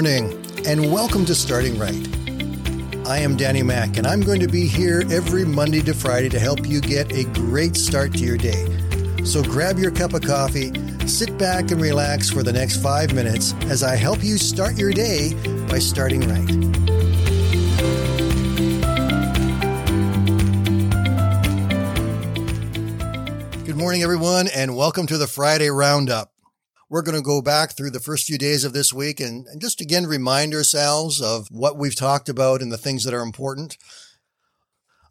morning, and welcome to Starting Right. I am Danny Mack, and I'm going to be here every Monday to Friday to help you get a great start to your day. So grab your cup of coffee, sit back, and relax for the next five minutes as I help you start your day by starting right. Good morning, everyone, and welcome to the Friday Roundup. We're going to go back through the first few days of this week and, and, just again remind ourselves of what we've talked about and the things that are important.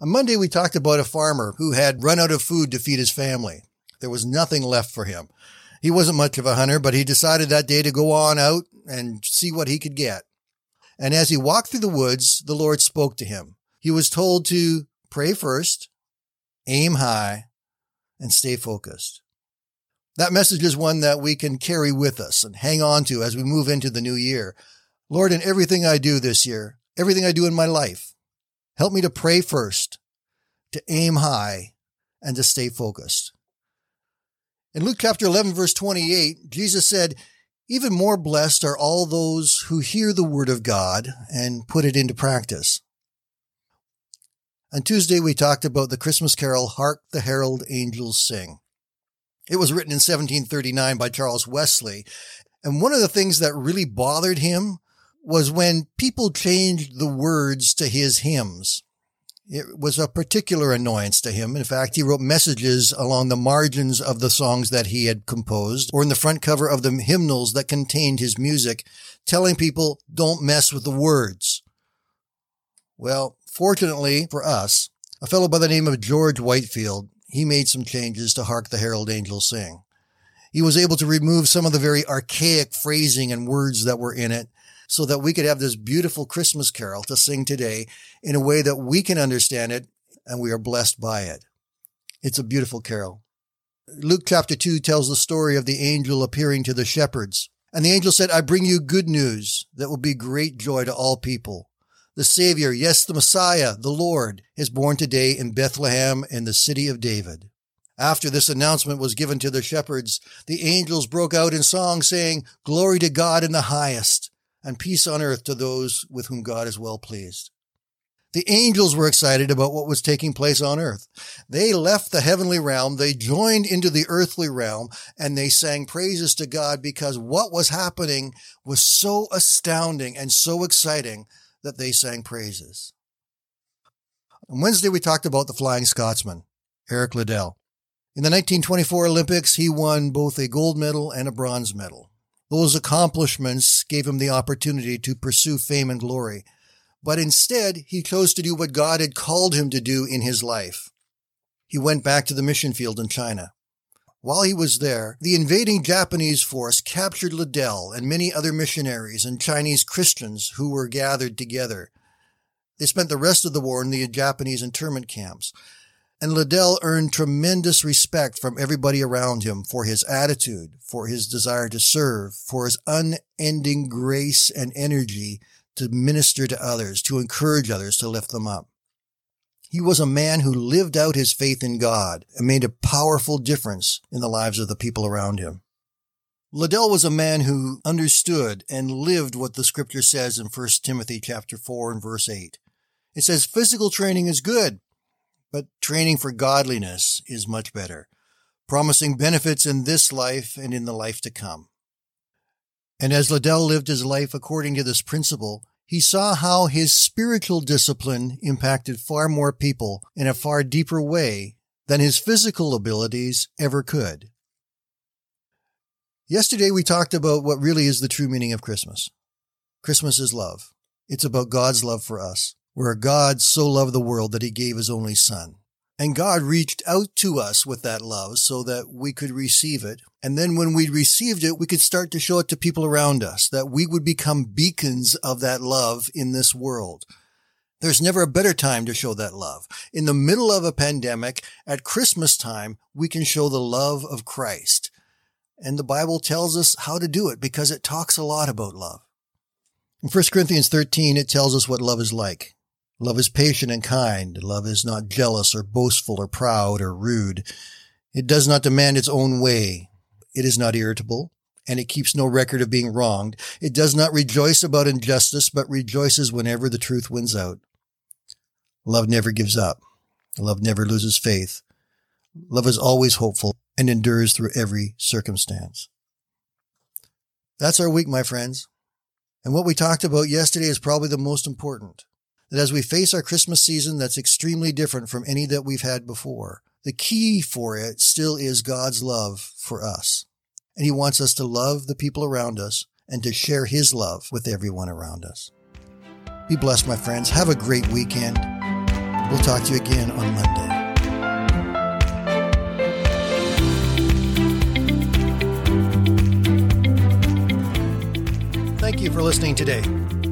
On Monday, we talked about a farmer who had run out of food to feed his family. There was nothing left for him. He wasn't much of a hunter, but he decided that day to go on out and see what he could get. And as he walked through the woods, the Lord spoke to him. He was told to pray first, aim high, and stay focused. That message is one that we can carry with us and hang on to as we move into the new year. Lord, in everything I do this year, everything I do in my life, help me to pray first, to aim high, and to stay focused. In Luke chapter 11, verse 28, Jesus said, even more blessed are all those who hear the word of God and put it into practice. On Tuesday, we talked about the Christmas carol, Hark the Herald Angels Sing. It was written in 1739 by Charles Wesley. And one of the things that really bothered him was when people changed the words to his hymns. It was a particular annoyance to him. In fact, he wrote messages along the margins of the songs that he had composed or in the front cover of the hymnals that contained his music, telling people, don't mess with the words. Well, fortunately for us, a fellow by the name of George Whitefield he made some changes to Hark the Herald Angels Sing. He was able to remove some of the very archaic phrasing and words that were in it so that we could have this beautiful Christmas carol to sing today in a way that we can understand it and we are blessed by it. It's a beautiful carol. Luke chapter 2 tells the story of the angel appearing to the shepherds. And the angel said, I bring you good news that will be great joy to all people. The Savior, yes, the Messiah, the Lord, is born today in Bethlehem in the city of David. After this announcement was given to the shepherds, the angels broke out in song saying, Glory to God in the highest, and peace on earth to those with whom God is well pleased. The angels were excited about what was taking place on earth. They left the heavenly realm, they joined into the earthly realm, and they sang praises to God because what was happening was so astounding and so exciting that they sang praises. On Wednesday, we talked about the Flying Scotsman, Eric Liddell. In the 1924 Olympics, he won both a gold medal and a bronze medal. Those accomplishments gave him the opportunity to pursue fame and glory, but instead he chose to do what God had called him to do in his life. He went back to the mission field in China. While he was there, the invading Japanese force captured Liddell and many other missionaries and Chinese Christians who were gathered together. They spent the rest of the war in the Japanese internment camps. And Liddell earned tremendous respect from everybody around him for his attitude, for his desire to serve, for his unending grace and energy to minister to others, to encourage others, to lift them up. He was a man who lived out his faith in God and made a powerful difference in the lives of the people around him. Liddell was a man who understood and lived what the scripture says in 1 Timothy chapter 4 and verse 8. It says physical training is good, but training for godliness is much better, promising benefits in this life and in the life to come. And as Liddell lived his life according to this principle, he saw how his spiritual discipline impacted far more people in a far deeper way than his physical abilities ever could. Yesterday we talked about what really is the true meaning of Christmas. Christmas is love. It's about God's love for us, where God so loved the world that he gave his only son. And God reached out to us with that love so that we could receive it. And then when we received it, we could start to show it to people around us, that we would become beacons of that love in this world. There's never a better time to show that love. In the middle of a pandemic, at Christmas time, we can show the love of Christ. And the Bible tells us how to do it because it talks a lot about love. In 1 Corinthians 13, it tells us what love is like. Love is patient and kind. Love is not jealous or boastful or proud or rude. It does not demand its own way. It is not irritable and it keeps no record of being wronged. It does not rejoice about injustice, but rejoices whenever the truth wins out. Love never gives up. Love never loses faith. Love is always hopeful and endures through every circumstance. That's our week, my friends. And what we talked about yesterday is probably the most important. That as we face our Christmas season that's extremely different from any that we've had before, the key for it still is God's love for us. And He wants us to love the people around us and to share His love with everyone around us. Be blessed, my friends. Have a great weekend. We'll talk to you again on Monday. Thank you for listening today.